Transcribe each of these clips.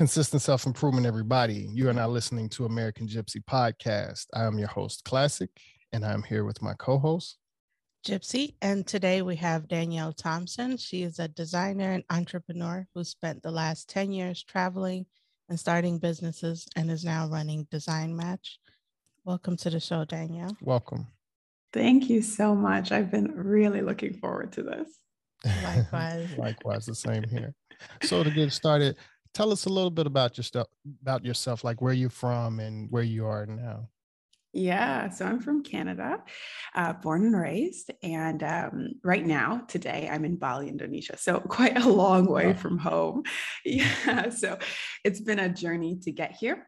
Consistent self improvement, everybody. You are now listening to American Gypsy Podcast. I am your host, Classic, and I'm here with my co host, Gypsy. And today we have Danielle Thompson. She is a designer and entrepreneur who spent the last 10 years traveling and starting businesses and is now running Design Match. Welcome to the show, Danielle. Welcome. Thank you so much. I've been really looking forward to this. Likewise. Likewise, the same here. So to get started, tell us a little bit about yourself about yourself like where you're from and where you are now. Yeah so i'm from canada uh, born and raised and um, right now today i'm in bali indonesia so quite a long way wow. from home. Yeah so it's been a journey to get here.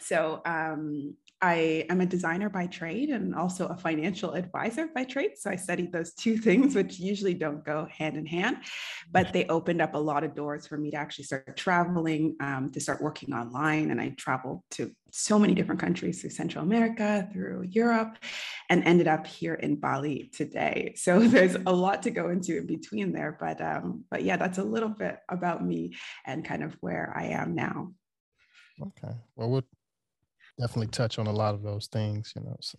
So um, I am a designer by trade and also a financial advisor by trade. So I studied those two things, which usually don't go hand in hand, but they opened up a lot of doors for me to actually start traveling, um, to start working online. And I traveled to so many different countries through Central America, through Europe, and ended up here in Bali today. So there's a lot to go into in between there, but um, but yeah, that's a little bit about me and kind of where I am now. Okay. Well, we'll definitely touch on a lot of those things, you know. So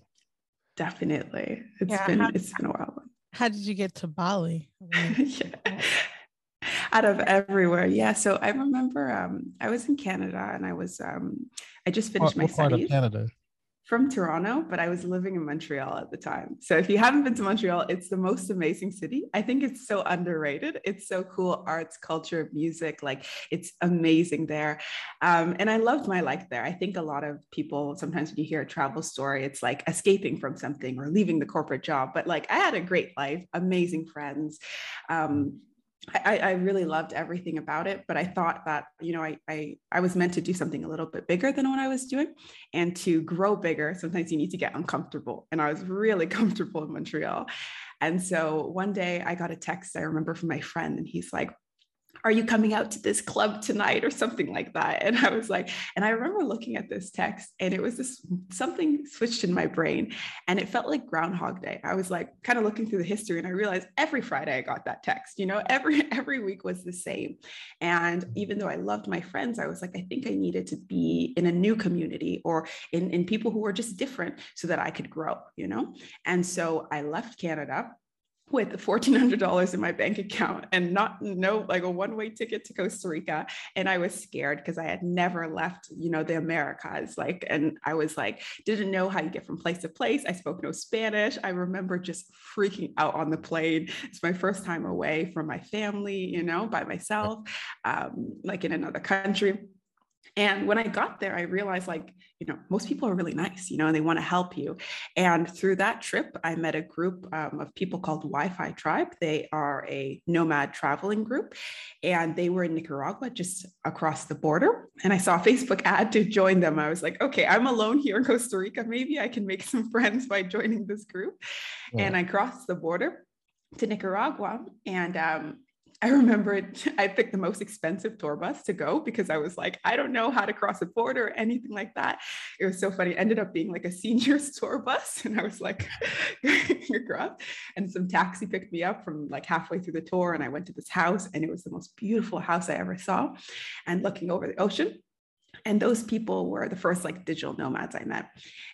definitely. It's yeah, been how, it's been a while. How did you get to Bali? yeah. Out of everywhere. Yeah. So I remember um, I was in Canada and I was um, I just finished what, my what studies. Part of Canada? From Toronto, but I was living in Montreal at the time. So if you haven't been to Montreal, it's the most amazing city. I think it's so underrated. It's so cool arts, culture, music, like it's amazing there. Um, and I loved my life there. I think a lot of people, sometimes when you hear a travel story, it's like escaping from something or leaving the corporate job. But like I had a great life, amazing friends. Um, I, I, really loved everything about it, but I thought that, you know, I, I, I was meant to do something a little bit bigger than what I was doing. And to grow bigger, sometimes you need to get uncomfortable. And I was really comfortable in Montreal. And so one day I got a text I remember from my friend, and he's like, are you coming out to this club tonight or something like that? And i was like and i remember looking at this text and it was this something switched in my brain and it felt like groundhog day. I was like kind of looking through the history and i realized every friday i got that text you know every every week was the same. And even though i loved my friends i was like i think i needed to be in a new community or in in people who were just different so that i could grow you know? And so i left canada with $1400 in my bank account and not no like a one-way ticket to costa rica. And i was scared because i had never left you know the americas like and i was like didn't know how you get from place to place. I spoke no spanish. I remember just freaking out on the plane. It's my first time away from my family you know by myself um, like in another country and when I got there, I realized like, you know, most people are really nice, you know, and they want to help you. And through that trip, I met a group um, of people called Wi Fi Tribe. They are a nomad traveling group, and they were in Nicaragua, just across the border. And I saw a Facebook ad to join them. I was like, okay, I'm alone here in Costa Rica. Maybe I can make some friends by joining this group. Yeah. And I crossed the border to Nicaragua. And um, I remember it, I picked the most expensive tour bus to go because I was like, I don't know how to cross a border or anything like that. It was so funny. It ended up being like a senior's tour bus. And I was like, across. And some taxi picked me up from like halfway through the tour. And I went to this house and it was the most beautiful house I ever saw. And looking over the ocean, and those people were the first like digital nomads I met.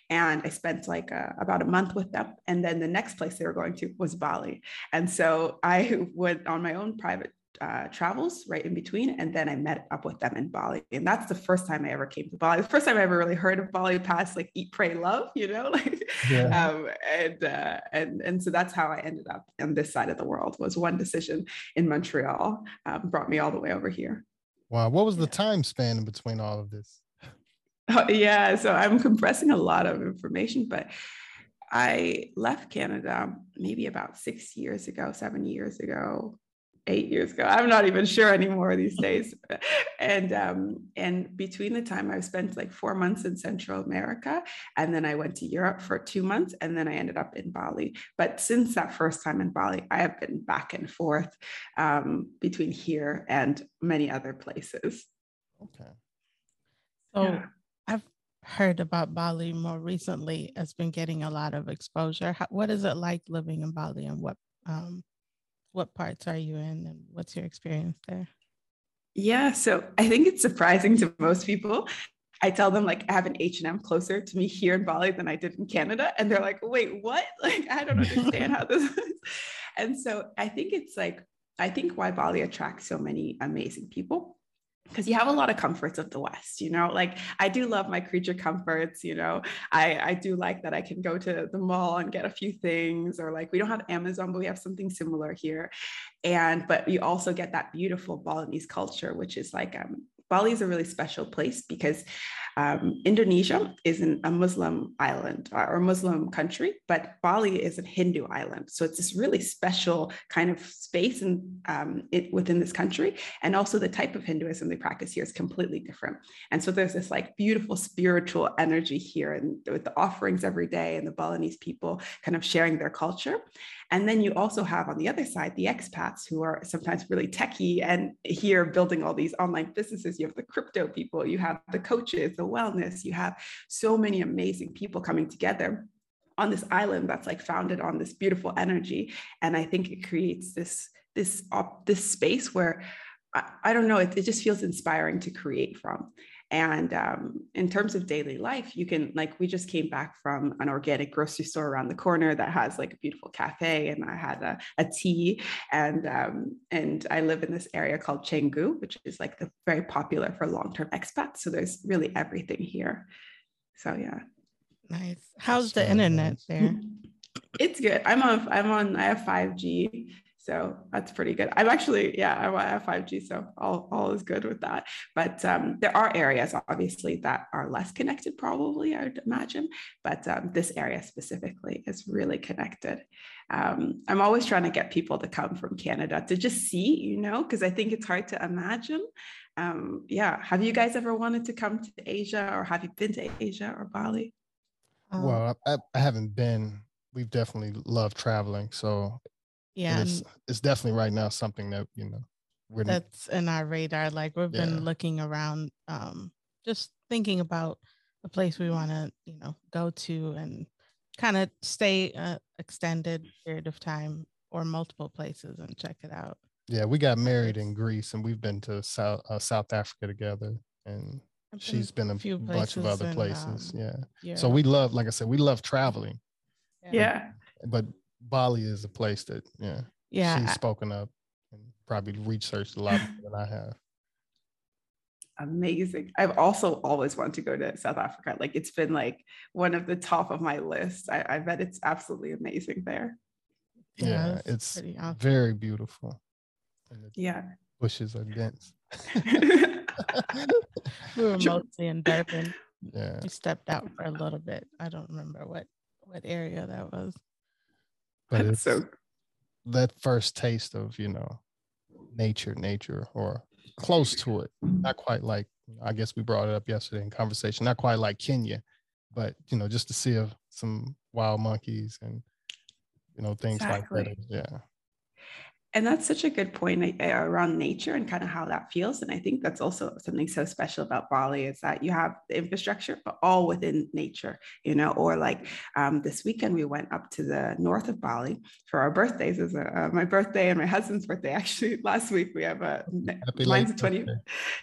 And I spent like a, about a month with them. And then the next place they were going to was Bali. And so I went on my own private uh, travels right in between. And then I met up with them in Bali. And that's the first time I ever came to Bali. The first time I ever really heard of Bali past like eat, pray, love, you know, like, yeah. um, and, uh, and, and so that's how I ended up on this side of the world was one decision in Montreal um, brought me all the way over here. Wow. What was the time span in between all of this? Oh, yeah. So I'm compressing a lot of information, but I left Canada maybe about six years ago, seven years ago, eight years ago. I'm not even sure anymore these days. and um, and between the time I spent like four months in Central America, and then I went to Europe for two months, and then I ended up in Bali. But since that first time in Bali, I have been back and forth um, between here and many other places. Okay. So yeah. I've heard about Bali more recently. It's been getting a lot of exposure. How, what is it like living in Bali, and what um, what parts are you in and what's your experience there? Yeah, so I think it's surprising to most people. I tell them like I have an H&M closer to me here in Bali than I did in Canada and they're like, "Wait, what?" Like I don't understand how this is. And so I think it's like I think why Bali attracts so many amazing people because you have a lot of comforts of the west you know like i do love my creature comforts you know i i do like that i can go to the mall and get a few things or like we don't have amazon but we have something similar here. And but you also get that beautiful balinese culture which is like um Bali is a really special place because um, Indonesia is an, a Muslim island uh, or Muslim country, but Bali is a Hindu island. So it's this really special kind of space and um, it, within this country. And also the type of Hinduism they practice here is completely different. And so there's this like beautiful spiritual energy here and with the offerings every day and the Balinese people kind of sharing their culture. And then you also have on the other side the expats who are sometimes really techy and here building all these online businesses. You have the crypto people, you have the coaches, the wellness, you have so many amazing people coming together on this island that's like founded on this beautiful energy. And I think it creates this this op- this space where I, I don't know, it, it just feels inspiring to create from. And um, in terms of daily life, you can, like, we just came back from an organic grocery store around the corner that has like a beautiful cafe, and I had a, a tea. And um, and I live in this area called Canggu, which is like the very popular for long-term expats. So there's really everything here. So yeah. Nice. How's the internet there? It's good. I'm on. I'm on. I have 5G, so that's pretty good. I'm actually, yeah, I have 5G, so all, all is good with that. But um, there are areas, obviously, that are less connected, probably, I would imagine. But um, this area specifically is really connected. Um, I'm always trying to get people to come from Canada to just see, you know, because I think it's hard to imagine. Um, yeah. Have you guys ever wanted to come to Asia or have you been to Asia or Bali? Well, I, I haven't been. We've definitely loved traveling. So yeah it's, it's definitely right now something that you know we're that's in our radar like we've yeah. been looking around um just thinking about a place we want to you know go to and kind of stay a extended period of time or multiple places and check it out yeah we got married in greece and we've been to south uh, south africa together and been she's been a few bunch of other places um, yeah. yeah so we love like i said we love traveling yeah, yeah. but Bali is a place that yeah, yeah, she's spoken up and probably researched a lot more than I have. Amazing. I've also always wanted to go to South Africa. Like it's been like one of the top of my list. I, I bet it's absolutely amazing there. Yeah, yeah it's awesome. very beautiful. yeah. Bushes are dense. we were mostly in Durban. Yeah. We stepped out for a little bit. I don't remember what what area that was. But it's so that first taste of, you know, nature, nature, or close to it. Not quite like I guess we brought it up yesterday in conversation, not quite like Kenya, but you know, just to see a, some wild monkeys and you know, things exactly. like that. Yeah and that's such a good point around nature and kind of how that feels. And i think that's also something so special about bali is that you have the infrastructure but all within nature you know? Or like um, this weekend we went up to the north of bali for our birthdays. A, uh, my birthday and my husband's birthday actually last week we have a Happy mine's 20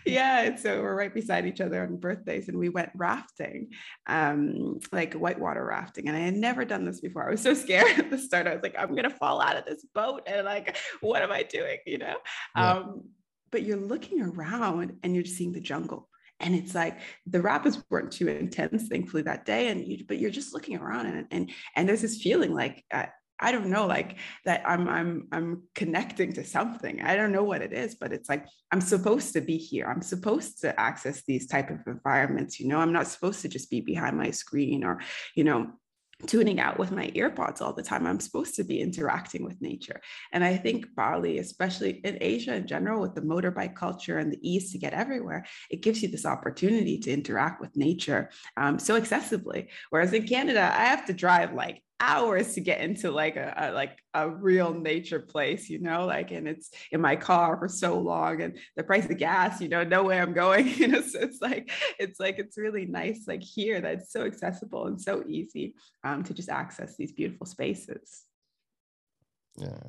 yeah and so we're right beside each other on birthdays and we went rafting um, like whitewater rafting. And i had never done this before. I was so scared at the start. I was like i'm gonna fall out of this boat and like what am I doing? You know? Yeah. Um, but you're looking around and you're seeing the jungle. And it's like the rapids weren't too intense, thankfully, that day. And you, but you're just looking around and and and there's this feeling like uh, I don't know, like that I'm I'm I'm connecting to something. I don't know what it is, but it's like I'm supposed to be here. I'm supposed to access these type of environments. You know, I'm not supposed to just be behind my screen or, you know, tuning out with my earpods all the time. I'm supposed to be interacting with nature. And I think Bali, especially in Asia in general, with the motorbike culture and the ease to get everywhere, it gives you this opportunity to interact with nature um, so accessibly. Whereas in Canada, I have to drive like hours to get into like a, a, like a real nature place you know like and it's in my car for so long and the price of gas you know no way i'm going you know so it's like it's like it's really nice like here that's so accessible and so easy um, to just access these beautiful spaces. Yeah.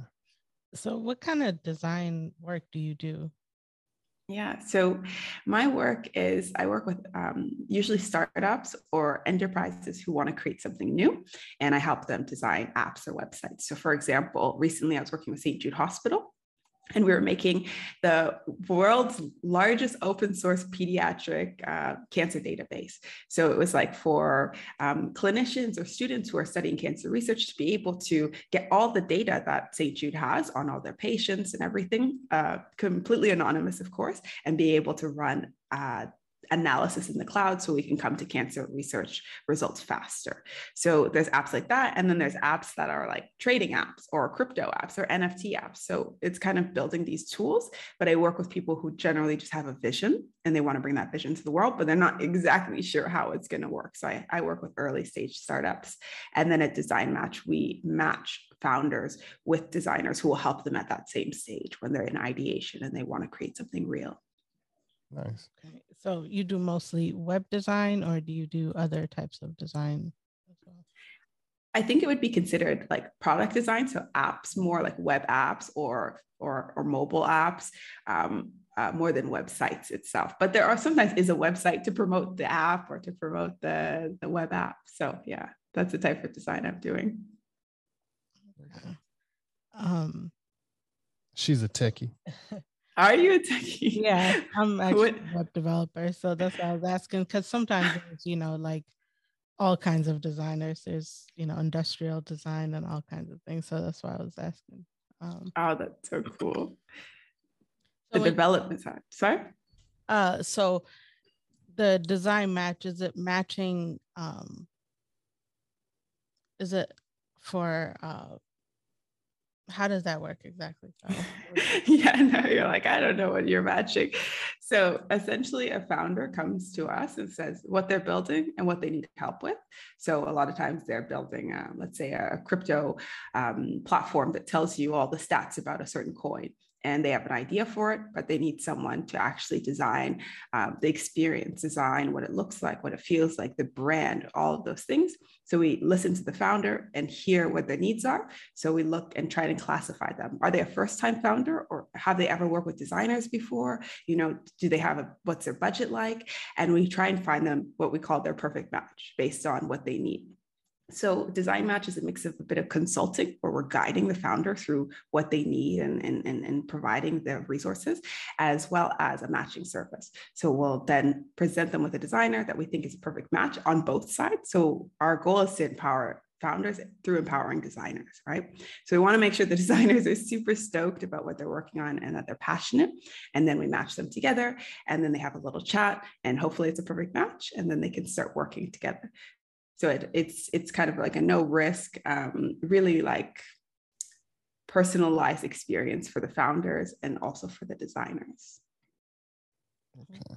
So what kind of design work do you do Yeah. So my work is I work with um, usually startups or enterprises who want to create something new, and I help them design apps or websites. So, for example, recently I was working with St. Jude Hospital, and we were making the world's largest open source pediatric uh, cancer database. So it was like for um, clinicians or students who are studying cancer research to be able to get all the data that St. Jude has on all their patients and everything, uh, completely anonymous, of course, and be able to run uh, analysis in the cloud so we can come to cancer research results faster. So there's apps like that. And then there's apps that are like trading apps or crypto apps or NFT apps. So it's kind of building these tools. But I work with people who generally just have a vision and they want to bring that vision to the world, but they're not exactly sure how it's going to work. So I, I work with early stage startups. And then at Design Match, we match founders with designers who will help them at that same stage when they're in ideation and they want to create something real. Nice. Okay. So you do mostly web design or do you do other types of design as well? I think it would be considered like product design, so apps more like web apps or or or mobile apps. Um, uh, more than websites itself, but there are sometimes is a website to promote the app or to promote the the web app. So yeah, that's the type of design I'm doing. Um, she's a techie. Are you a techie? Yeah, I'm actually a web developer. So that's why I was asking because sometimes you know, like all kinds of designers. There's, you know, industrial design and all kinds of things. So that's why I was asking. Um, oh, that's so cool. So the development side. Sorry? Uh, so the design match, is it matching um is it for uh how does that work exactly? yeah, no, you're like, I don't know what you're matching. So essentially, a founder comes to us and says what they're building and what they need help with. So a lot of times they're building, uh, let's say, a crypto um, platform that tells you all the stats about a certain coin and they have an idea for it, but they need someone to actually design um, the experience, design what it looks like, what it feels like, the brand, all of those things. So we listen to the founder and hear what their needs are. So we look and try to classify them. Are they a first time founder or have they ever worked with designers before? You know, do they have a, what's their budget like? And we try and find them what we call their perfect match based on what they need. So design match is a mix of a bit of consulting where we're guiding the founder through what they need and, and, and, and providing the resources, as well as a matching service. So we'll then present them with a designer that we think is a perfect match on both sides. So our goal is to empower founders through empowering designers, right? So we want to make sure the designers are super stoked about what they're working on and that they're passionate. And then we match them together and then they have a little chat and hopefully it's a perfect match and then they can start working together. So it, it's it's kind of like a no risk, um, really like personalized experience for the founders and also for the designers. Okay.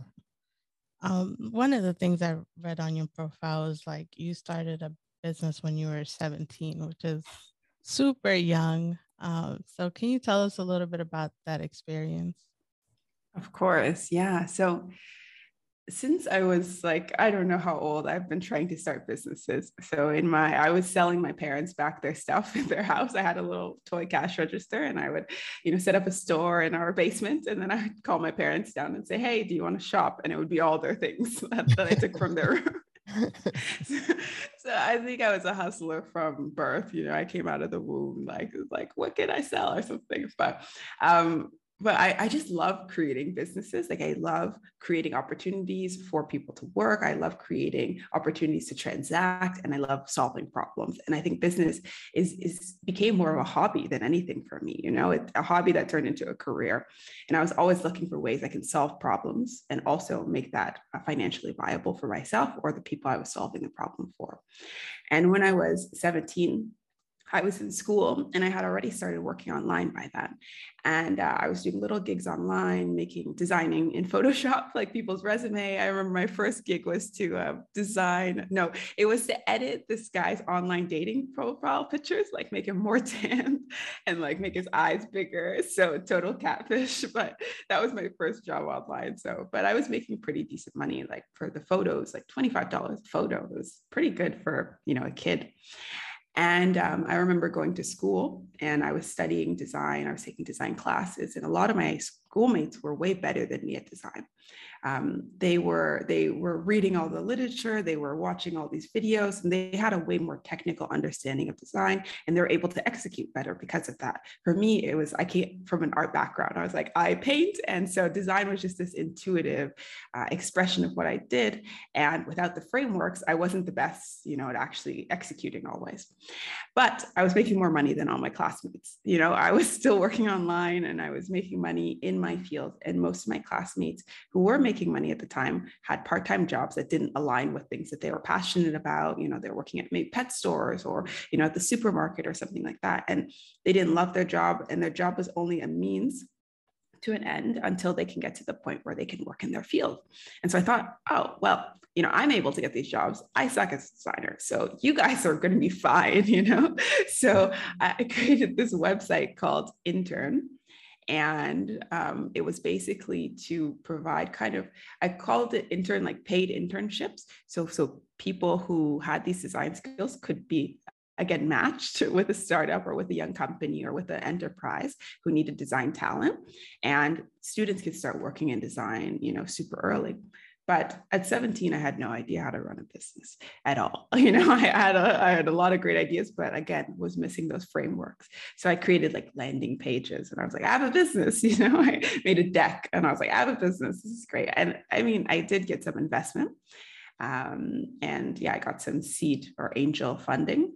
Um, one of the things I read on your profile is like you started a business when you were 17, which is super young. Um, so can you tell us a little bit about that experience? Of course, yeah. So since I was like, I don't know how old, I've been trying to start businesses. So in my, I was selling my parents back their stuff in their house. I had a little toy cash register and I would, you know, set up a store in our basement. And then I would call my parents down and say, Hey, do you want to shop? And it would be all their things that, that I took from their room. so, so, I think I was a hustler from birth. You know, I came out of the womb like like what can I sell or something. But um, but I, I just love creating businesses. Like I love creating opportunities for people to work. I love creating opportunities to transact, and I love solving problems. And I think business is is became more of a hobby than anything for me. You know, it's a hobby that turned into a career. And I was always looking for ways I can solve problems and also make that uh, financially viable for myself or the people I was solving the problem for. And when I was 17, I was in school and I had already started working online by then. And uh, I was doing little gigs online, making designing in Photoshop, like people's resume. I remember my first gig was to uh, design, no, it was to edit this guy's online dating profile pictures, like make him more tan and like make his eyes bigger. So total catfish. But that was my first job online. So, but I was making pretty decent money, like for the photos, like $25 a photo. It was pretty good for, you know, a kid. And um, I remember going to school and I was studying design. I was taking design classes, and a lot of my schoolmates were way better than me at design um, they were they were reading all the literature they were watching all these videos and they had a way more technical understanding of design and they were able to execute better because of that. For me it was i came from an art background. I was like i paint and so design was just this intuitive uh, expression of what i did and without the frameworks i wasn't the best you know at actually executing always. But i was making more money than all my classmates. You know i was still working online and i was making money in my field and most of my classmates who were making making money at the time had part-time jobs that didn't align with things that they were passionate about you know they're working at maybe pet stores or you know at the supermarket or something like that and they didn't love their job and their job was only a means to an end until they can get to the point where they can work in their field. And so I thought, oh, well, you know, I'm able to get these jobs. I suck as a designer. So you guys are going to be fine, you know? So I created this website called Intern and um, it was basically to provide kind of i called it intern like paid internships. So so people who had these design skills could be again matched with a startup or with a young company or with an enterprise who needed design talent. And students could start working in design you know super early but at 17, I had no idea how to run a business at all. You know, I had a, I had a lot of great ideas, but again, was missing those frameworks. So I created like landing pages and I was like, I have a business, you know, I made a deck and I was like, I have a business. This is great. And I mean, I did get some investment. Um, and yeah, I got some seed or angel funding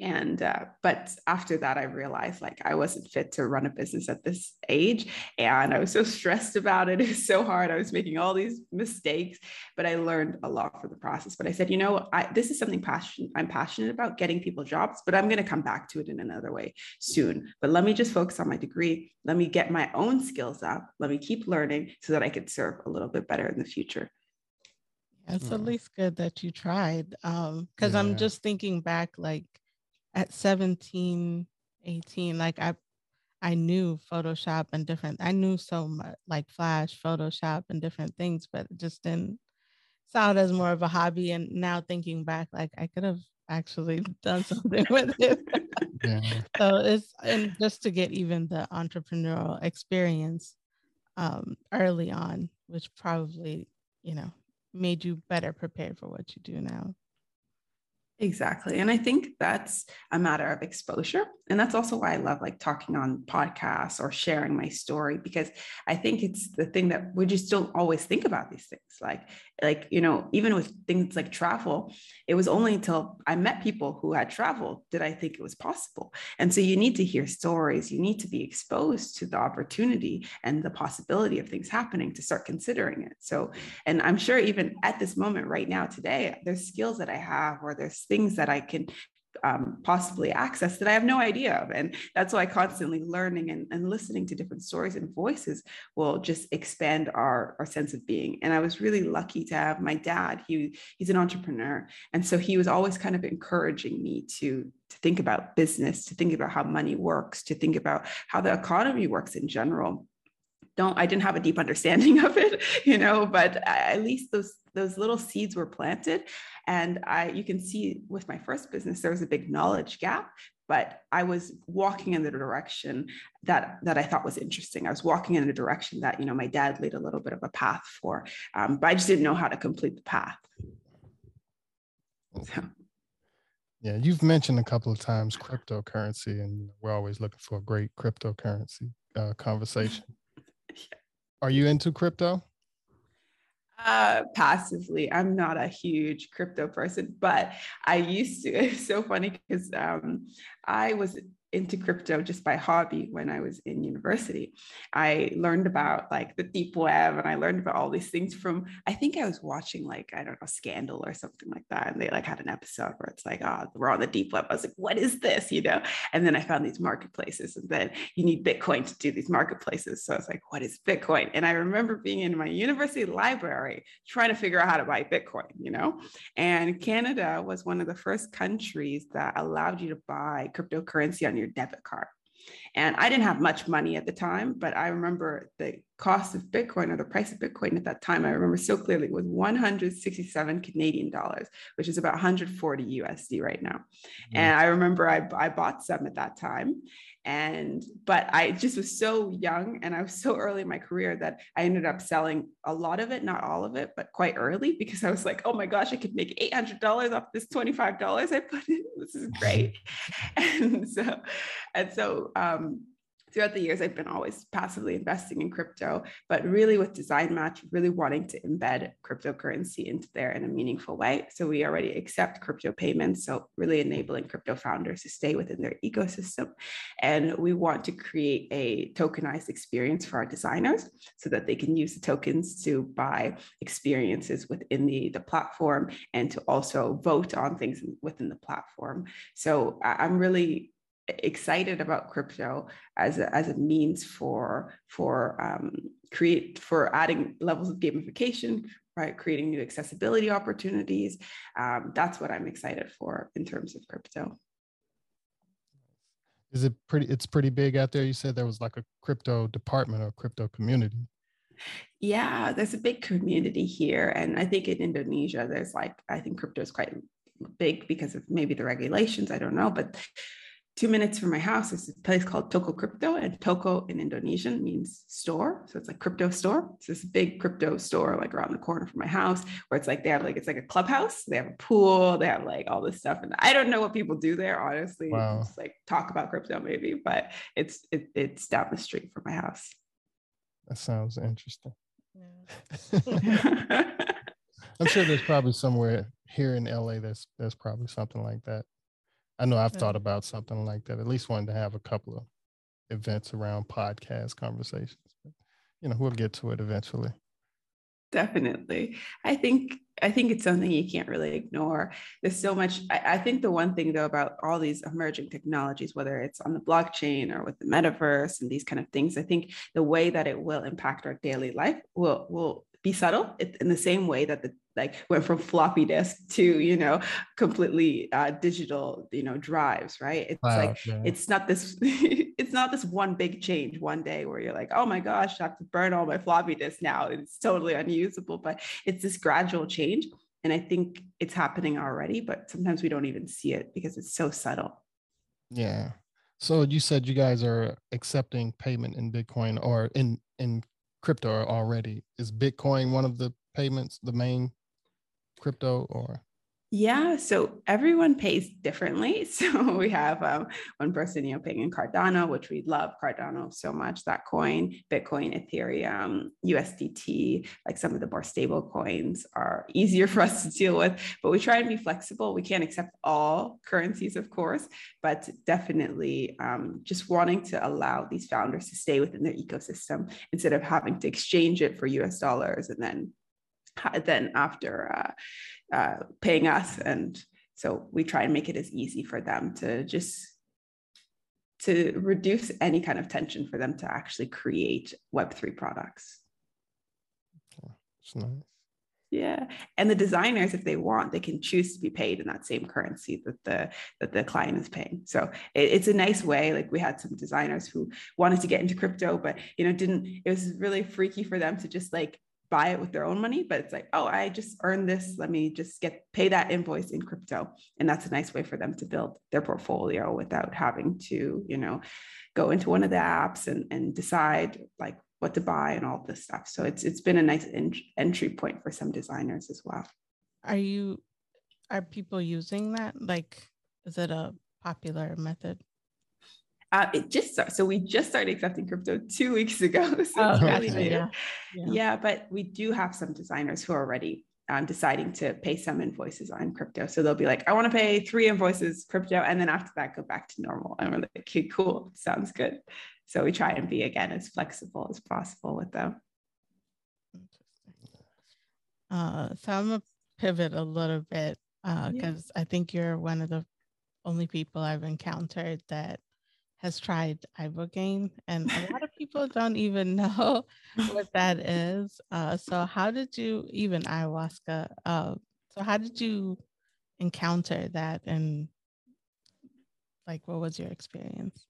and uh, but after that i realized like i wasn't fit to run a business at this age and i was so stressed about it. It was so hard. I was making all these mistakes but i learned a lot from the process. But i said you know I, this is something passion i'm passionate about getting people jobs but i'm going to come back to it in another way soon. But let me just focus on my degree. Let me get my own skills up. Let me keep learning so that i could serve a little bit better in the future. It's mm. at least good that you tried um because yeah. i'm just thinking back like at 17, 18, like I I knew Photoshop and different, I knew so much like Flash, Photoshop and different things, but it just didn't sound as more of a hobby. And now thinking back, like I could have actually done something with it. yeah. So it's and just to get even the entrepreneurial experience um, early on, which probably, you know, made you better prepared for what you do now. Exactly. And I think that's a matter of exposure. And that's also why I love like talking on podcasts or sharing my story because I think it's the thing that we just don't always think about these things. Like, like, you know, even with things like travel, it was only until I met people who had traveled did I think it was possible. And so you need to hear stories, you need to be exposed to the opportunity and the possibility of things happening to start considering it. So, and I'm sure even at this moment right now today, there's skills that I have or there's things that I can um, possibly access that I have no idea of. And that's why constantly learning and, and listening to different stories and voices will just expand our, our sense of being. And I was really lucky to have my dad, he, he's an entrepreneur. And so he was always kind of encouraging me to, to think about business, to think about how money works, to think about how the economy works in general don't i didn't have a deep understanding of it you know but at least those those little seeds were planted. And i you can see with my first business there was a big knowledge gap but i was walking in the direction that that i thought was interesting. I was walking in a direction that you know my dad laid a little bit of a path for um, but i just didn't know how to complete the path. So. yeah you've mentioned a couple of times cryptocurrency and we're always looking for a great cryptocurrency uh, conversation are you into crypto uh, passively. I'm not a huge crypto person, but I used to. It's so funny because um, I was into crypto just by hobby when I was in university. I learned about like the deep web and I learned about all these things from I think I was watching like I don't know Scandal or something like that and they like had an episode where it's like oh we're on the deep web. I was like what is this? You know? And then I found these marketplaces and then you need Bitcoin to do these marketplaces. So I was like what is Bitcoin? And I remember being in my university library trying to figure out how to buy Bitcoin you know? And Canada was one of the first countries that allowed you to buy cryptocurrency on your debit card. And I didn't have much money at the time, but I remember the cost of Bitcoin or the price of Bitcoin at that time, I remember so clearly was 167 Canadian dollars, which is about 140 USD right now. Mm-hmm. And I remember I, I bought some at that time and but i just was so young and i was so early in my career that i ended up selling a lot of it not all of it but quite early because i was like oh my gosh i could make $800 off this $25 i put in. This is great. And so and so um throughout the years, I've been always passively investing in crypto, but really with Design Match, really wanting to embed cryptocurrency into there in a meaningful way. So we already accept crypto payments. So really enabling crypto founders to stay within their ecosystem. And we want to create a tokenized experience for our designers so that they can use the tokens to buy experiences within the, the platform and to also vote on things within the platform. So I'm really excited about crypto as a, as a means for for um, create for adding levels of gamification right? Creating new accessibility opportunities. Um, that's what i'm excited for in terms of crypto. Is it pretty it's pretty big out there? You said there was like a crypto department or crypto community. Yeah there's a big community here. And i think in indonesia there's like i think crypto is quite big because of maybe the regulations. I don't know. But two minutes from my house is a place called Toko Crypto, and Toko in Indonesian means store. So it's like crypto store. It's this big crypto store like around the corner from my house where it's like they have like it's like a clubhouse. They have a pool, they have like all this stuff. And I don't know what people do there, honestly. Wow. Just like talk about crypto maybe, but it's it, it's down the street from my house. That sounds interesting. Yeah. I'm sure there's probably somewhere here in LA that's that's probably something like that. I know I've thought about something like that. At least wanted to have a couple of events around podcast conversations. But, you know, we'll get to it eventually. Definitely. I think I think it's something you can't really ignore. There's so much. I, I, think the one thing though about all these emerging technologies, whether it's on the blockchain or with the metaverse and these kind of things, I think the way that it will impact our daily life will will be subtle in the same way that the like went from floppy disk to you know completely uh, digital you know drives right? It's wow, like yeah. it's not this it's not this one big change one day where you're like oh my gosh i have to burn all my floppy disk now it's totally unusable but it's this gradual change and i think it's happening already but sometimes we don't even see it because it's so subtle. Yeah. So you said you guys are accepting payment in bitcoin or in in crypto already. Is bitcoin one of the payments the main crypto or yeah, so everyone pays differently. So we have um, one person, you know, paying in Cardano, which we love Cardano so much. That coin, Bitcoin, Ethereum, USDT, like some of the more stable coins are easier for us to deal with. But we try and be flexible. We can't accept all currencies, of course, but definitely um, just wanting to allow these founders to stay within their ecosystem instead of having to exchange it for US dollars and then then after uh, uh, paying us. And so we try and make it as easy for them to just to reduce any kind of tension for them to actually create Web3 products. That's nice. Yeah, and the designers, if they want, they can choose to be paid in that same currency that the that the client is paying. So it, it's a nice way. Like we had some designers who wanted to get into crypto, but you know didn't. It was really freaky for them to just like buy it with their own money, but it's like, oh, I just earned this. Let me just get pay that invoice in crypto. And that's a nice way for them to build their portfolio without having to, you know, go into one of the apps and, and decide like what to buy and all this stuff. So it's it's been a nice entry point for some designers as well. Are you are people using that? Like, is it a popular method? Uh, it just so we just started accepting crypto two weeks ago. So oh, really yeah. yeah. yeah, but we do have some designers who are already um, deciding to pay some invoices on crypto. So they'll be like, I want to pay three invoices crypto, and then after that, go back to normal. And we're like, okay, cool, sounds good. So we try and be again as flexible as possible with them. Uh, so I'm gonna pivot a little bit because uh, yeah. I think you're one of the only people I've encountered that has tried ibogaine and a lot of people don't even know what that is uh, so how did you even ayahuasca uh, so how did you encounter that and like what was your experience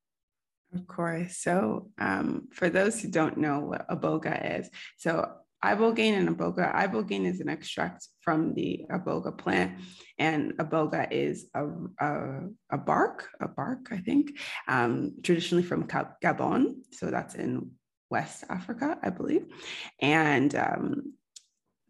Of course. So, um, for those who don't know what iboga is, so ibogaine and iboga, ibogaine is an extract from the iboga plant, and iboga is a, a, a bark, a bark, I think, um, traditionally from Gabon. So that's in West Africa, I believe, and um,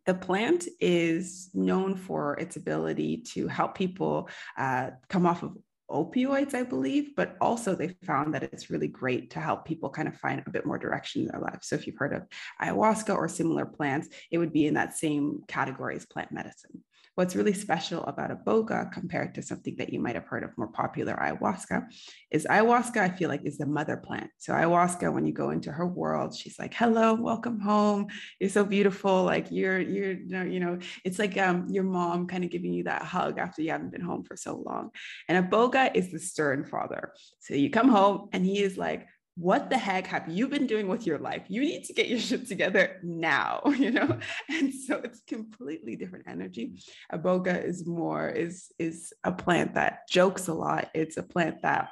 the plant is known for its ability to help people uh, come off of opioids, I believe, but also they found that it's really great to help people kind of find a bit more direction in their life. So if you've heard of ayahuasca or similar plants, it would be in that same category as plant medicine. What's really special about iboga compared to something that you might have heard of more popular ayahuasca is ayahuasca, I feel like, is the mother plant. So, ayahuasca, when you go into her world, she's like, hello, welcome home. You're so beautiful. Like, you're, you're, you know, you know it's like um, your mom kind of giving you that hug after you haven't been home for so long. And iboga is the stern father. So, you come home and he is like, what the heck have you been doing with your life? You need to get your shit together now, you know? And so it's completely different energy. Iboga is more, is is a plant that jokes a lot. It's a plant that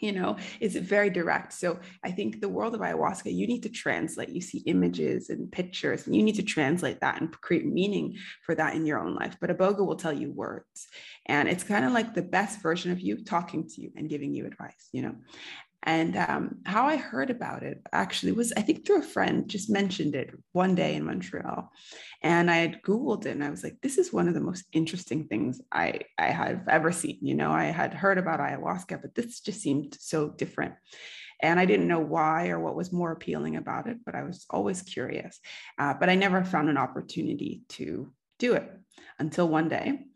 you know is very direct so i think the world of ayahuasca you need to translate you see images and pictures and you need to translate that and create meaning for that in your own life but iboga will tell you words and it's kind of like the best version of you talking to you and giving you advice you know and um, how I heard about it actually was, I think, through a friend, just mentioned it one day in Montreal. And I had Googled it and I was like, this is one of the most interesting things I, I have ever seen. You know, I had heard about ayahuasca, but this just seemed so different. And I didn't know why or what was more appealing about it, but I was always curious. Uh, but I never found an opportunity to do it until one day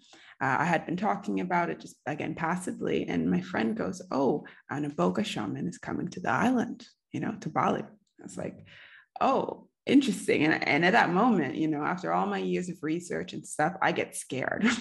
uh, I had been talking about it just again passively, and my friend goes, "Oh, an iboga shaman is coming to the island, you know, to Bali." I was like, "Oh, interesting." And, and at that moment, you know, after all my years of research and stuff, I get scared.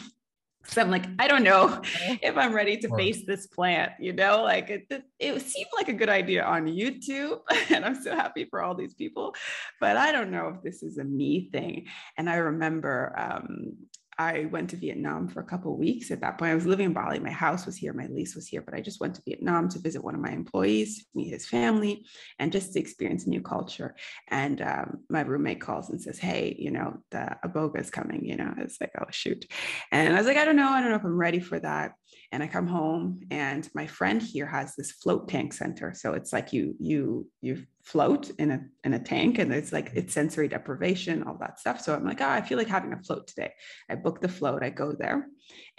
So I'm like, I don't know if I'm ready to face this plant, you know, like it, it, it, seemed like a good idea on YouTube. And I'm so happy for all these people, but I don't know if this is a me thing. And I remember um, I went to Vietnam for a couple weeks. At that point, I was living in Bali. My house was here, my lease was here, but I just went to Vietnam to visit one of my employees, meet his family, and just to experience a new culture. And um, my roommate calls and says, "Hey, you know, the iboga is coming." You know, it's like, "Oh shoot," and I was like, "I don't know. I don't know if I'm ready for that." And I come home and my friend here has this float tank center. So it's like you you you float in a in a tank and it's like it's sensory deprivation, all that stuff. So I'm like, oh, I feel like having a float today. I book the float, I go there.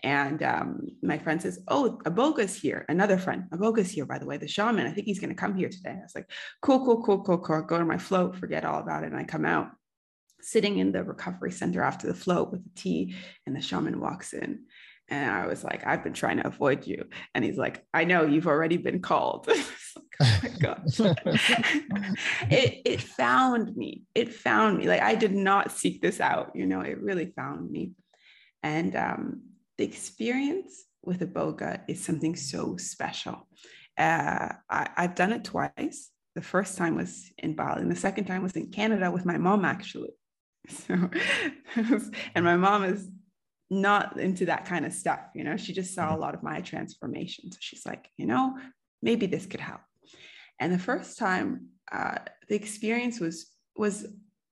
And um, my friend says, Oh, Iboga's here. Another friend, Iboga's here, by the way, the shaman. I think he's going to come here today. I was like, Cool, cool, cool, cool, cool. Go to my float, forget all about it. And I come out sitting in the recovery center after the float with the tea, and the shaman walks in. And I was like, I've been trying to avoid you. And he's like, I know you've already been called. oh my God. it, it found me. It found me. Like I did not seek this out. You know, it really found me. And um, the experience with iboga is something so special. Uh, I, I've done it twice. The first time was in Bali, and the second time was in Canada with my mom, actually. So, and my mom is not into that kind of stuff. You know, she just saw a mm-hmm. lot of my transformation. So she's like, you know, maybe this could help. And the first time, uh, the experience was was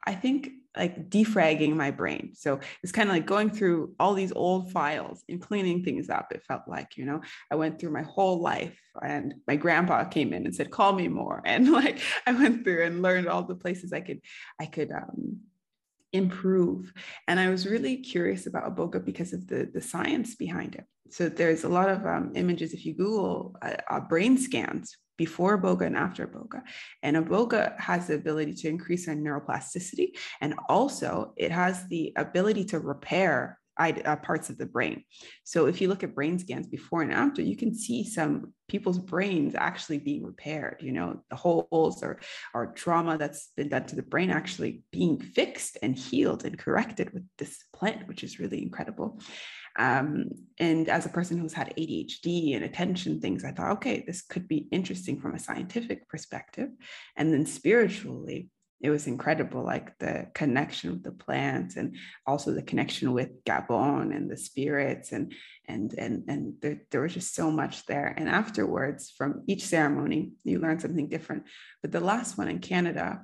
I think like defragging my brain. So it's kind of like going through all these old files and cleaning things up. It felt like, you know, I went through my whole life and my grandpa came in and said, call me more. And like I went through and learned all the places I could, I could um, improve. And I was really curious about Iboga because of the, the science behind it. So there's a lot of um, images, if you Google uh, uh, brain scans before Iboga and after Iboga. And Iboga has the ability to increase our neuroplasticity. And also it has the ability to repair uh, parts of the brain. So if you look at brain scans before and after, you can see some people's brains actually being repaired. You know, the holes or or trauma that's been done to the brain actually being fixed and healed and corrected with this plant, which is really incredible. Um, and as a person who's had ADHD and attention things, I thought, okay, this could be interesting from a scientific perspective. And then spiritually, it was incredible like the connection with the plants and also the connection with gabon and the spirits and and and and there, there was just so much there. And afterwards from each ceremony you learn something different. But the last one in canada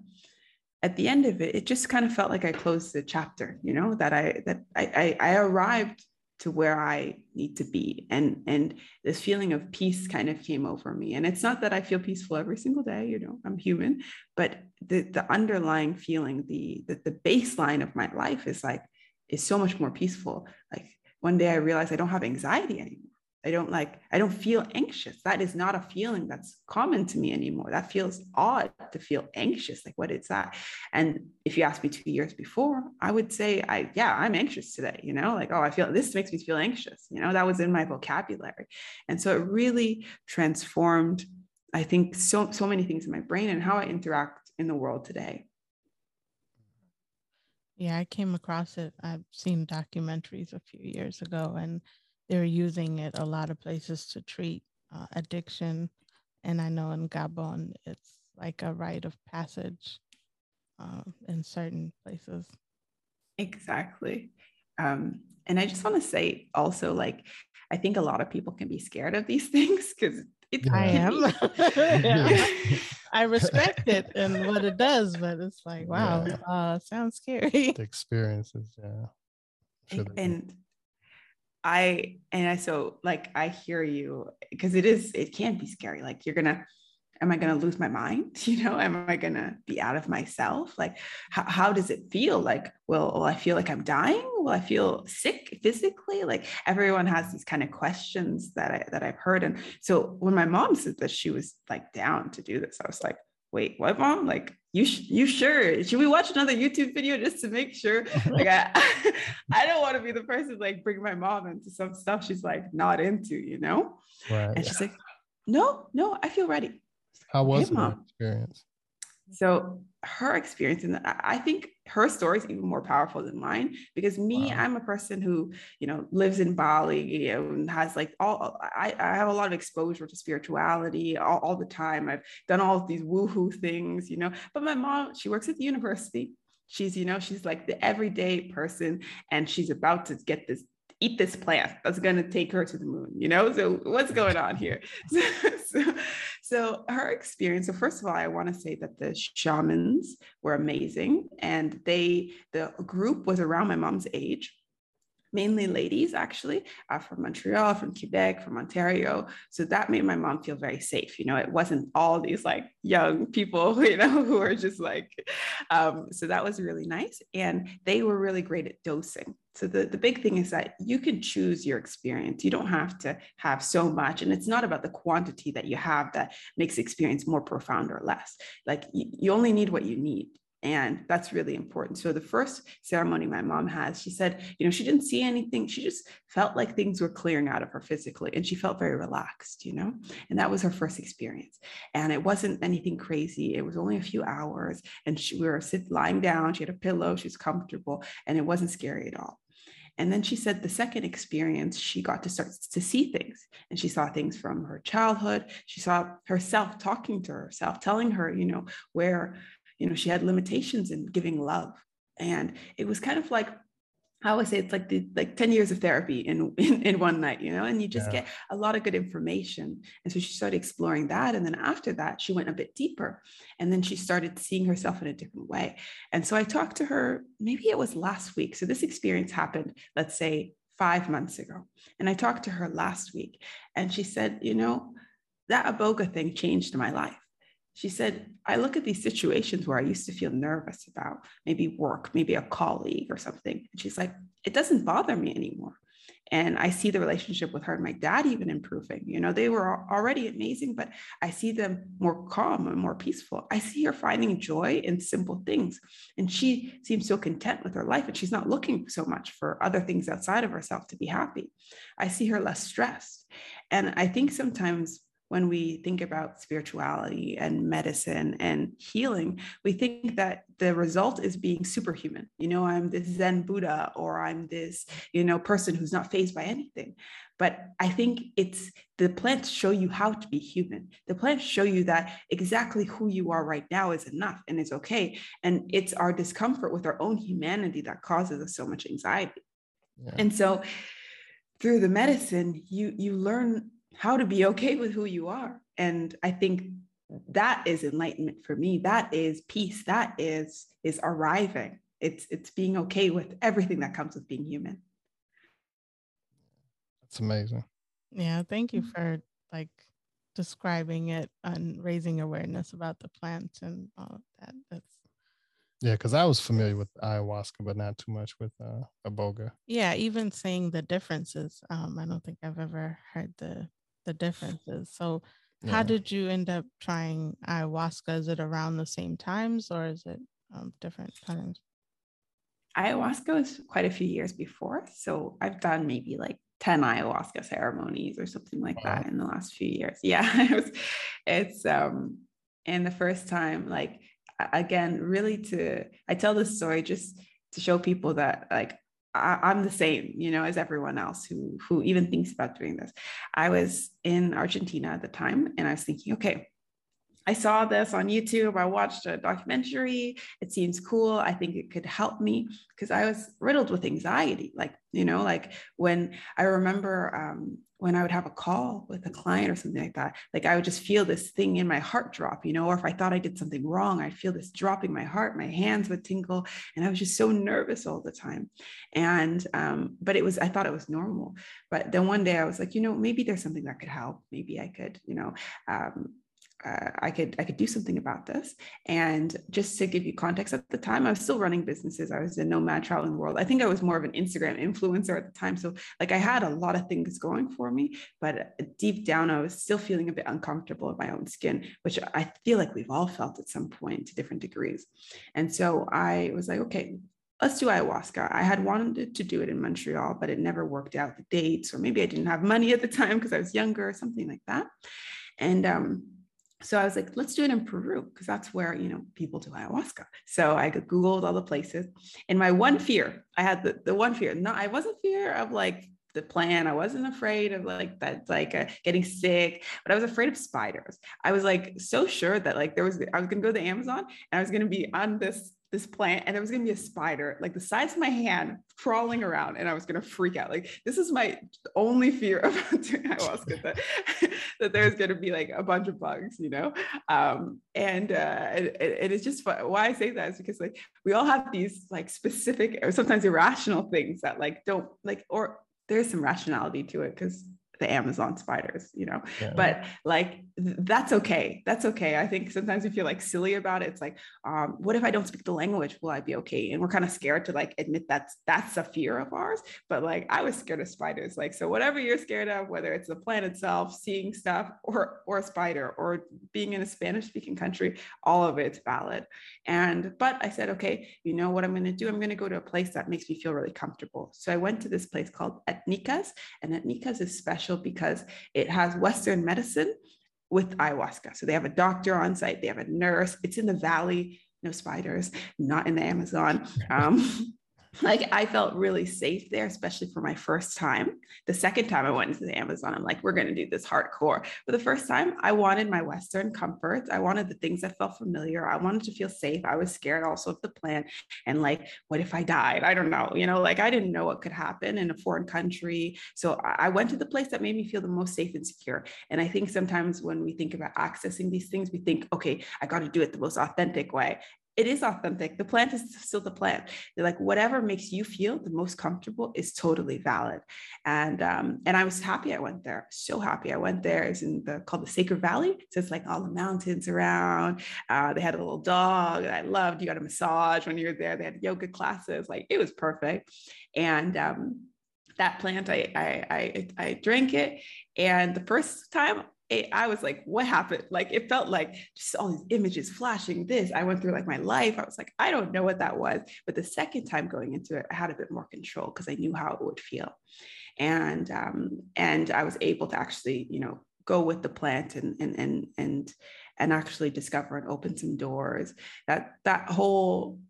at the end of it it just kind of felt like i closed the chapter you know that i that i i, I arrived to where I need to be. And, and this feeling of peace kind of came over me. And it's not that I feel peaceful every single day, you know, I'm human, but the, the underlying feeling, the, the, the baseline of my life is like, is so much more peaceful. Like one day I realized I don't have anxiety anymore. I don't like, I don't feel anxious. That is not a feeling that's common to me anymore. That feels odd to feel anxious. Like, what is that? And if you asked me two years before, I would say, I, yeah, I'm anxious today, you know, like, oh, I feel this makes me feel anxious. You know, that was in my vocabulary. And so it really transformed, I think, so, so many things in my brain and how I interact in the world today. Yeah, I came across it. I've seen documentaries a few years ago and they're using it a lot of places to treat uh, addiction. And I know in Gabon, it's like a rite of passage uh, in certain places. Exactly. Um, and I just want to say also, like, I think a lot of people can be scared of these things because it's I am. yeah. I respect it and what it does, but it's like, wow, yeah. uh, sounds scary. The experiences, yeah. Sure and I and I so like I hear you because it is it can be scary. Like you're gonna, am I gonna lose my mind? You know, am I gonna be out of myself? Like how, how does it feel? Like will, will I feel like I'm dying? Will I feel sick physically? Like everyone has these kind of questions that I that I've heard. And so when my mom said that she was like down to do this, I was like, wait, what mom? Like you sh- you sure? Should we watch another youtube video just to make sure? Like i i don't want to be the person like bring my mom into some stuff she's like not into you know? Right. and she's like no no i feel ready. How was hey, mom. experience? So her experience, and I think her story is even more powerful than mine because me, wow. I'm a person who, you know, lives in Bali you know, and has like all, I, I have a lot of exposure to spirituality all, all the time. I've done all of these woohoo things, you know, but my mom, she works at the university. She's, you know, she's like the everyday person and she's about to get this eat this plant that's going to take her to the moon you know? So what's going on here? So, so, so, her experience so first of all i want to say that the shamans were amazing and they the group was around my mom's age mainly ladies actually uh, from Montreal, from Quebec, from Ontario. So that made my mom feel very safe. You know, it wasn't all these like young people, you know, who are just like, um, so that was really nice. And they were really great at dosing. So the, the big thing is that you can choose your experience. You don't have to have so much. And it's not about the quantity that you have that makes experience more profound or less. Like you, you only need what you need. And that's really important. So the first ceremony my mom has, she said, you know, she didn't see anything. She just felt like things were clearing out of her physically and she felt very relaxed, you know, and that was her first experience. And it wasn't anything crazy. It was only a few hours and she, we were sit, lying down. She had a pillow. She was comfortable and it wasn't scary at all. And then she said the second experience, she got to start to see things. And she saw things from her childhood. She saw herself talking to herself, telling her, you know, where you know she had limitations in giving love and it was kind of like I always say it's like the like 10 years of therapy in, in, in one night, you know, and you just yeah. get a lot of good information. And so she started exploring that. And then after that, she went a bit deeper. And then she started seeing herself in a different way. And so I talked to her, maybe it was last week. So this experience happened, let's say five months ago. And I talked to her last week. And she said, you know, that iboga thing changed my life she said, I look at these situations where I used to feel nervous about maybe work, maybe a colleague or something. And she's like, it doesn't bother me anymore. And I see the relationship with her and my dad even improving. You know, they were already amazing, but I see them more calm and more peaceful. I see her finding joy in simple things. And she seems so content with her life and she's not looking so much for other things outside of herself to be happy. I see her less stressed. And I think sometimes when we think about spirituality and medicine and healing, we think that the result is being superhuman. You know, I'm this Zen Buddha or I'm this, you know, person who's not fazed by anything. But I think it's the plants show you how to be human. The plants show you that exactly who you are right now is enough and it's okay. And it's our discomfort with our own humanity that causes us so much anxiety. Yeah. And so through the medicine, you you learn how to be okay with who you are. And I think that is enlightenment for me. That is peace. That is is arriving. It's it's being okay with everything that comes with being human. That's amazing. Yeah, thank you mm. for like describing it and raising awareness about the plant and all of that. That's yeah, because I was familiar with ayahuasca, but not too much with uh, iboga. Yeah, even seeing the differences. Um, I don't think I've ever heard the the differences. So yeah. how did you end up trying ayahuasca? Is it around the same times or is it um, different times? Ayahuasca was quite a few years before. So I've done maybe like 10 ayahuasca ceremonies or something like wow. that in the last few years. Yeah. it was, it's um and the first time, like again, really to I tell this story just to show people that like I, am the same, you know, as everyone else who who even thinks about doing this. I was in Argentina at the time, and I was thinking, okay, I saw this on YouTube. I watched a documentary. It seems cool. I think it could help me because I was riddled with anxiety. Like, you know, like when I remember um, when I would have a call with a client or something like that, like I would just feel this thing in my heart drop, you know, or if I thought I did something wrong, I'd feel this dropping my heart, my hands would tingle. And I was just so nervous all the time. And, um, but it was, I thought it was normal. But then one day I was like, you know, maybe there's something that could help. Maybe I could, you know, um, uh, I could I could do something about this. And just to give you context, at the time I was still running businesses. I was a nomad traveling the world. I think I was more of an Instagram influencer at the time. So like I had a lot of things going for me, but deep down I was still feeling a bit uncomfortable in my own skin, which I feel like we've all felt at some point to different degrees. And so I was like, okay, let's do ayahuasca. I had wanted to do it in Montreal, but it never worked out the dates, or maybe I didn't have money at the time because I was younger or something like that. And um, so I was like, let's do it in Peru because that's where you know people do ayahuasca. So I googled all the places, and my one fear, I had the, the one fear. No, I wasn't fear of like the plan. I wasn't afraid of like that, like uh, getting sick, but I was afraid of spiders. I was like so sure that like there was, I was gonna go to the Amazon and I was gonna be on this this plant and there was going to be a spider like the size of my hand crawling around and I was going to freak out. Like this is my only fear about doing ayahuasca that, that there's going to be like a bunch of bugs, you know? Um, and, uh, it, it is just fun. why I say that is because like we all have these like specific or sometimes irrational things that like don't like, or there's some rationality to it because the Amazon spiders, you know. Yeah. But like that's okay. That's okay. I think sometimes we feel like silly about it. It's like, um, what if I don't speak the language? Will I be okay? And we're kind of scared to like admit that's that's a fear of ours. But like I was scared of spiders. Like so, whatever you're scared of, whether it's the plant itself, seeing stuff, or or a spider, or being in a Spanish speaking country, all of it's valid. And but I said, okay, you know what I'm going to do? I'm going to go to a place that makes me feel really comfortable. So I went to this place called Etnikas, and Etnikas is special special because it has Western medicine with ayahuasca. So they have a doctor on site, they have a nurse. It's in the valley, no spiders, not in the Amazon. Um, like I felt really safe there, especially for my first time. The second time I went into the Amazon, I'm like, we're going to do this hardcore. But the first time, I wanted my Western comforts. I wanted the things that felt familiar. I wanted to feel safe. I was scared also of the plant. And like, what if I died? I don't know. You know, like I didn't know what could happen in a foreign country. So I went to the place that made me feel the most safe and secure. And I think sometimes when we think about accessing these things, we think, okay, I got to do it the most authentic way it is authentic. The plant is still the plant. They're like whatever makes you feel the most comfortable is totally valid. And um, and I was happy I went there. So happy I went there. It's in the called the Sacred Valley. So it's like all the mountains around. Uh, they had a little dog that I loved. You got a massage when you were there. They had yoga classes. Like it was perfect. And um, that plant, I I I, I drank it. And the first time it, I was like, what happened? Like, it felt like just all these images flashing this. I went through like my life. I was like, I don't know what that was. But the second time going into it, I had a bit more control because I knew how it would feel. And, um, and I was able to actually, you know, go with the plant and and and and and actually discover and open some doors that that whole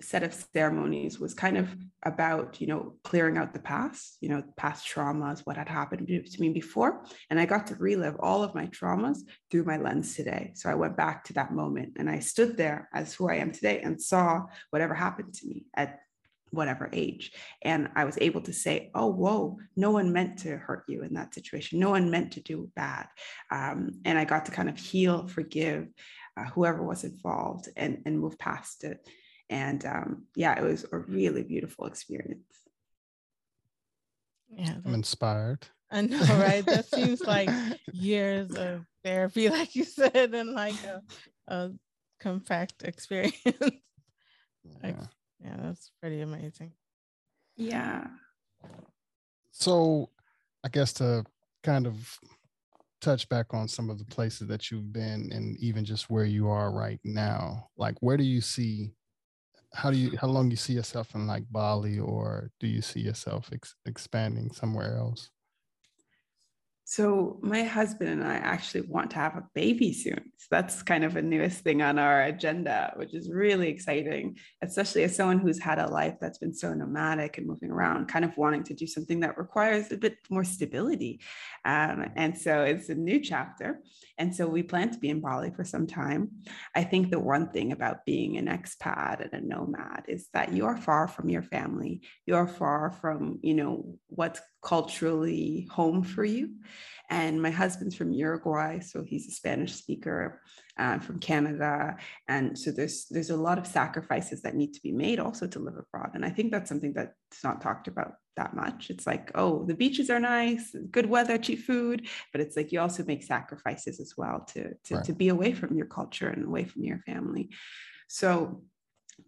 set of ceremonies was kind of about you know clearing out the past you know past traumas what had happened to me before. And i got to relive all of my traumas through my lens today. So i went back to that moment and i stood there as who i am today and saw whatever happened to me at whatever age. And i was able to say oh whoa no one meant to hurt you in that situation. No one meant to do bad. Um, and i got to kind of heal forgive uh, whoever was involved and and move past it and um, yeah, it was a really beautiful experience. Yeah, I'm inspired. I know, right? that seems like years of therapy, like you said, and like a, a compact experience. like, yeah. yeah, that's pretty amazing. Yeah. So, I guess to kind of touch back on some of the places that you've been and even just where you are right now, like where do you see how do you how long do you see yourself in like Bali or do you see yourself ex- expanding somewhere else? So my husband and I actually want to have a baby soon. So that's kind of a newest thing on our agenda, which is really exciting, especially as someone who's had a life that's been so nomadic and moving around, kind of wanting to do something that requires a bit more stability. Um, and so it's a new chapter. And so we plan to be in Bali for some time. I think the one thing about being an expat and a nomad is that you are far from your family. You are far from, you know, what's culturally home for you. And my husband's from Uruguay, so he's a Spanish speaker uh, from Canada, and so there's there's a lot of sacrifices that need to be made also to live abroad. And I think that's something that's not talked about that much. It's like, oh, the beaches are nice, good weather, cheap food, but it's like you also make sacrifices as well to to, right. to be away from your culture and away from your family. So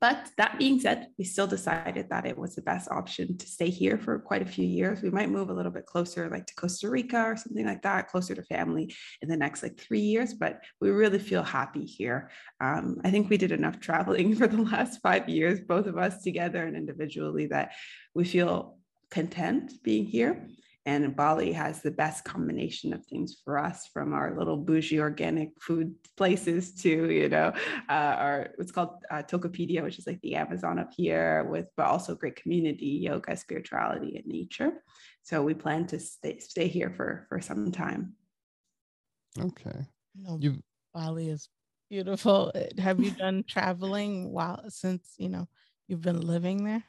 but that being said, we still decided that it was the best option to stay here for quite a few years. We might move a little bit closer, like to Costa Rica or something like that, closer to family in the next like three years. But we really feel happy here. Um, I think we did enough traveling for the last five years, both of us together and individually, that we feel content being here. And Bali has the best combination of things for us from our little bougie organic food places to, you know, uh, our, what's called uh, Tokopedia, which is like the Amazon up here with, but also great community, yoga, spirituality and nature. So we plan to stay, stay here for, for some time. Okay. No, you Bali is beautiful. Have you done traveling while since, you know, you've been living there?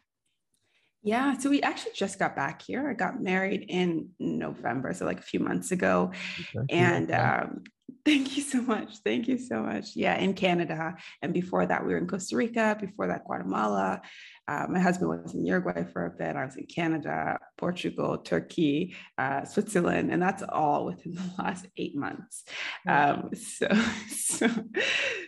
Yeah, so we actually just got back here. I got married in November, so like a few months ago. Okay. And um, thank you so much. Thank you so much. Yeah, in Canada. And before that, we were in Costa Rica. Before that, Guatemala. Uh, my husband was in Uruguay for a bit. I was in Canada, Portugal, Turkey, uh, Switzerland, and that's all within the last eight months. Um, so, so,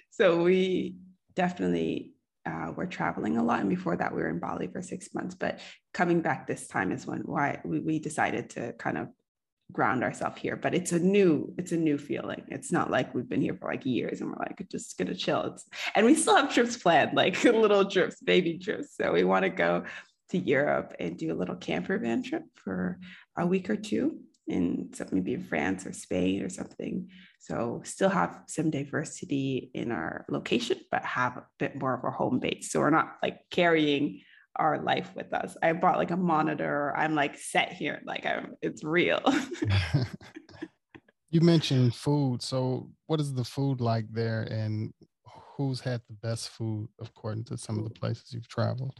so we definitely uh, were traveling a lot. And before that, we were in Bali for six months. But coming back this time is when why we, we decided to kind of ground ourselves here. But it's a new, it's a new feeling. It's not like we've been here for like years and we're like just gonna chill. It's, and we still have trips planned, like little trips, baby trips. So we want to go to Europe and do a little camper van trip for a week or two in maybe France or Spain or something. So still have some diversity in our location, but have a bit more of a home base. So we're not like carrying our life with us. I brought like a monitor. I'm like set here, like I'm it's real. you mentioned food. So what is the food like there and who's had the best food according to some of the places you've traveled?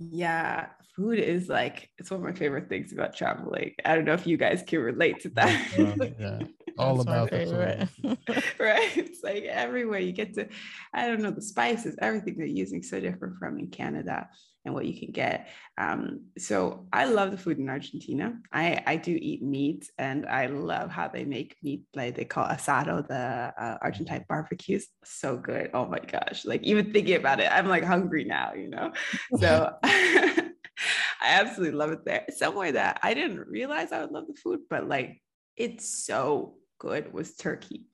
Yeah, food is like it's one of my favorite things about traveling. I don't know if you guys can relate to that. Yeah, all about the food. right. It's like everywhere you get to, I don't know, the spices, everything they're using so different from in Canada and what you can get. Um, so I love the food in Argentina. I, I do eat meat and I love how they make meat like they call asado, the uh, Argentine barbecues. So good. Oh my gosh. Like even thinking about it, I'm like hungry now, you know? So I absolutely love it there. Somewhere that I didn't realize I would love the food, but like it's so good was Turkey.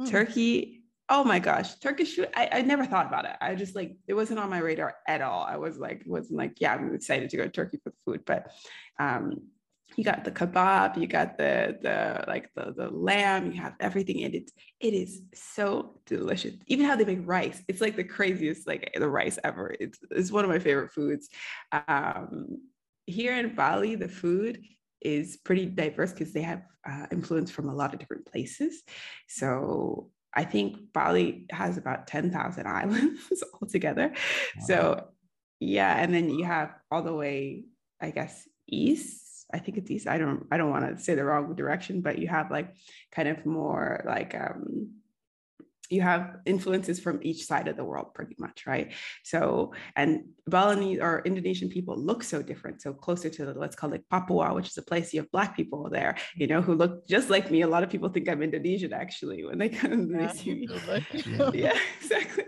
Mm. Turkey oh my gosh, Turkish food. I, I never thought about it. I just like it wasn't on my radar at all. I was like, wasn't like, yeah, I'm excited to go to Turkey for the food. But um, you got the kebab, you got the the like the the lamb, you have everything and it. It is so delicious. Even how they make rice, it's like the craziest like the rice ever. It's it's one of my favorite foods. Um, here in Bali, the food is pretty diverse because they have uh, influence from a lot of different places. So I think Bali has about 10,000 islands altogether. Wow. So yeah, and then you have all the way, I guess, east I think it's east. I don't I don't want to say the wrong direction, but you have like kind of more like um you have influences from each side of the world pretty much right? So and balinese or indonesian people look so different so closer to the, let's call it papua which is a place you have black people there you know who look just like me. A lot of people think i'm indonesian actually when they come yeah, they see me. yeah exactly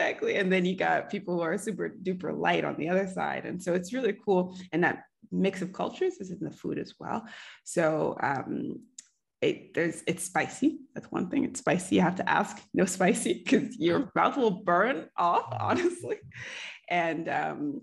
exactly. And then you got people who are super duper light on the other side. And so it's really cool. And that mix of cultures is in the food as well. So um, it there's it's spicy. That's one thing. It's spicy. You have to ask no spicy because your mouth will burn off, honestly. And um,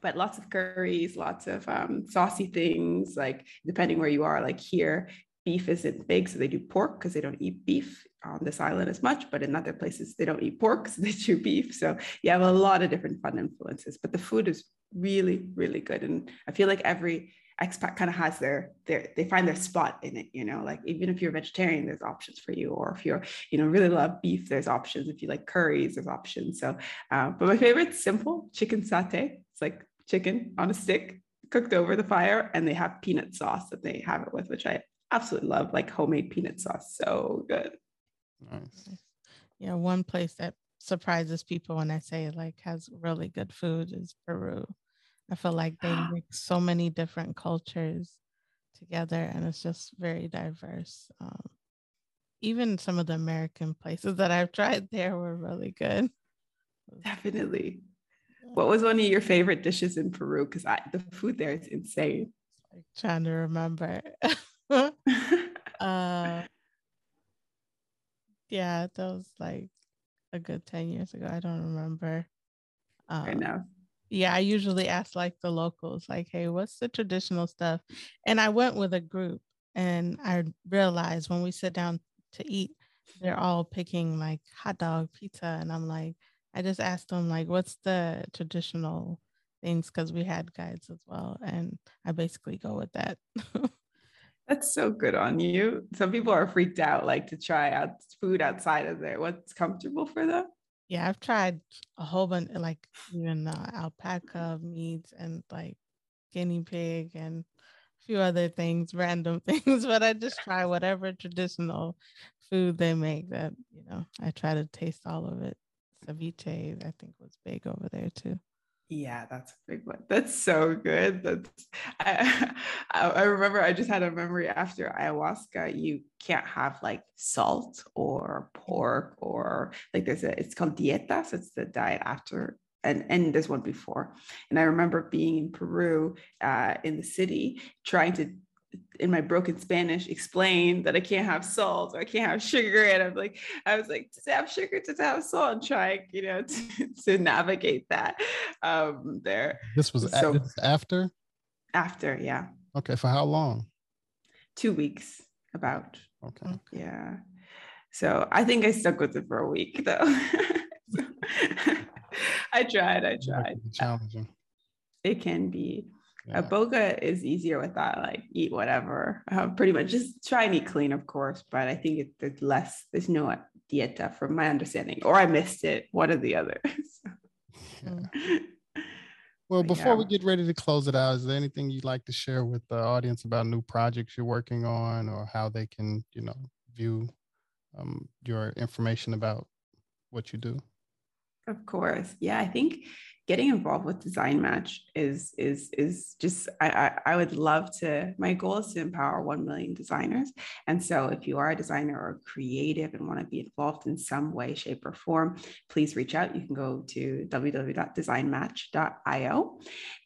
but lots of curries, lots of um, saucy things. Like depending where you are, like here, beef isn't big, so they do pork because they don't eat beef on this island as much. But in other places, they don't eat pork, so they chew beef. So you have a lot of different fun influences. But the food is really, really good, and I feel like every expat kind of has their their they find their spot in it you know? Like even if you're vegetarian there's options for you or if you're you know really love beef there's options. If you like curries there's options. So uh, but my favorite simple chicken satay. It's like chicken on a stick cooked over the fire and they have peanut sauce that they have it with which i absolutely love like homemade peanut sauce. So good. Nice. Yeah one place that surprises people when i say like has really good food is peru I feel like they mix so many different cultures together and it's just very diverse. Um, even some of the American places that I've tried there were really good. Definitely. What was one of your favorite dishes in Peru? Because the food there is insane. Like trying to remember. uh, yeah, that was like a good 10 years ago. I don't remember. Um, I know. Yeah, I usually ask like the locals, like, hey, what's the traditional stuff? And I went with a group and I realized when we sit down to eat, they're all picking like hot dog, pizza. And I'm like, I just asked them, like, what's the traditional things? Because we had guides as well. And I basically go with that. That's so good on you. Some people are freaked out, like to try out food outside of there. What's comfortable for them? Yeah, I've tried a whole bunch, like even uh, alpaca meats and like guinea pig and a few other things, random things. But I just try whatever traditional food they make. That you know, I try to taste all of it. Ceviche, I think, was big over there too. Yeah, that's a big one. That's so good. That's I, I remember I just had a memory after ayahuasca. You can't have like salt or pork or like there's a it's called dieta. So it's the diet after and and there's one before. And I remember being in Peru, uh, in the city, trying to in my broken Spanish explain that I can't have salt or I can't have sugar. And I'm like, I was like, to have sugar, to have salt, and trying, you know, to, to navigate that um there. This was so, a- this after? After, yeah. Okay. For how long? Two weeks, about. Okay. Yeah. So I think I stuck with it for a week though. I tried, I tried. Challenging. It can be. Yeah. Iboga is easier with that, like eat whatever. Uh, pretty much just try and eat clean, of course. But I think it, there's less, there's no dieta from my understanding, or I missed it, one or the other. yeah. Well, before yeah. we get ready to close it out, is there anything you'd like to share with the audience about new projects you're working on or how they can, you know, view um, your information about what you do? Of course. Yeah, I think getting involved with design match is is is just I, I, I would love to my goal is to empower 1 million designers. And so if you are a designer or creative and want to be involved in some way shape or form please reach out. You can go to www.designmatch.io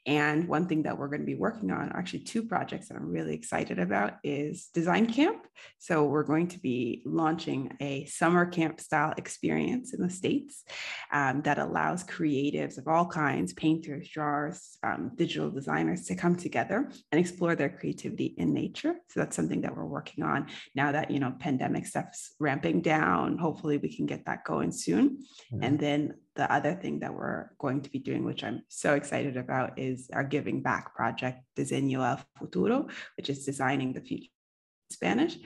and one thing that we're going to be working on, actually two projects that I'm really excited about, is Design Camp. So we're going to be launching a summer camp style experience in the States um, that allows creatives of all kinds painters, drawers, um, digital designers to come together and explore their creativity in nature. So that's something that we're working on now that, you know, pandemic stuff's ramping down. Hopefully we can get that going soon. Mm-hmm. And then the other thing that we're going to be doing, which I'm so excited about, is our giving back project, Diseño el Futuro, which is designing the future Spanish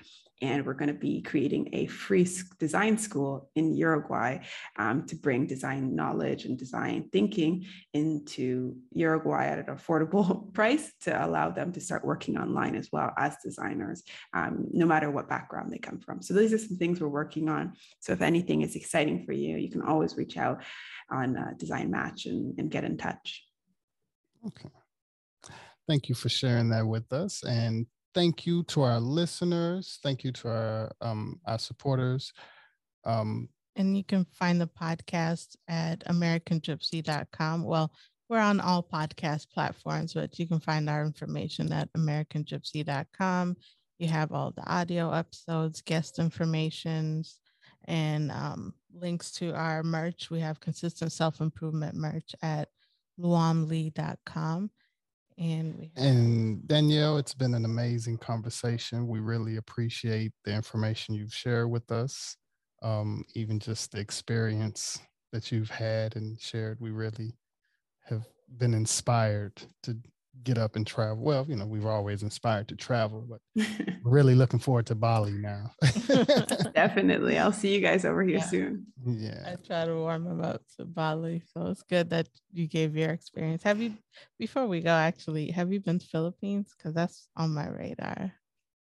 and we're going to be creating a free design school in Uruguay um, to bring design knowledge and design thinking into Uruguay at an affordable price to allow them to start working online as well as designers, um, no matter what background they come from. So these are some things we're working on. So if anything is exciting for you, you can always reach out on uh, Design Match and, and get in touch. Okay. Thank you for sharing that with us. And thank you to our listeners. Thank you to our um, our supporters. Um, and you can find the podcast at AmericanGypsy.com. Well, we're on all podcast platforms, but you can find our information at AmericanGypsy.com. You have all the audio episodes, guest informations, and um, links to our merch. We have consistent self improvement merch at luamlee.com. And and Danielle, it's been an amazing conversation. We really appreciate the information you've shared with us, um, even just the experience that you've had and shared. We really have been inspired to get up and travel. Well, you know, we have always inspired to travel, but really looking forward to Bali now. Definitely. I'll see you guys over here yeah. soon. Yeah. I try to warm them up to Bali. So it's good that you gave your experience. Have you, before we go, actually, have you been to Philippines? Because that's on my radar.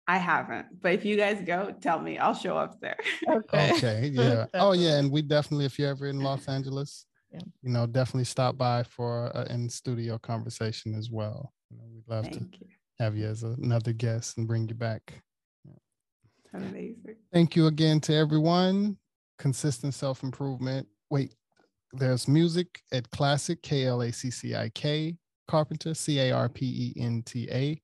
I haven't, but if you guys go, tell me. I'll show up there. Okay. okay. Yeah. oh, yeah. And we definitely, if you're ever in Los Angeles, yeah. you know, definitely stop by for an in studio conversation as well. You know, we'd love Thank to you. have you as another guest and bring you back. Yeah. Amazing. Thank you again to everyone. Consistent self improvement. Wait, there's music at Classic, K L A C C I K, Carpenter, C A R P E N T A.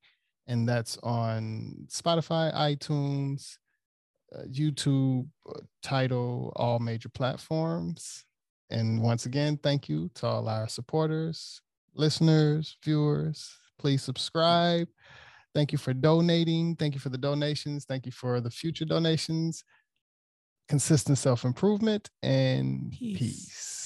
And that's on Spotify, iTunes, uh, YouTube, uh, Tidal, all major platforms. And once again, thank you to all our supporters, listeners, viewers. Please subscribe. Thank you for donating. Thank you for the donations. Thank you for the future donations. Consistent self improvement and peace. peace.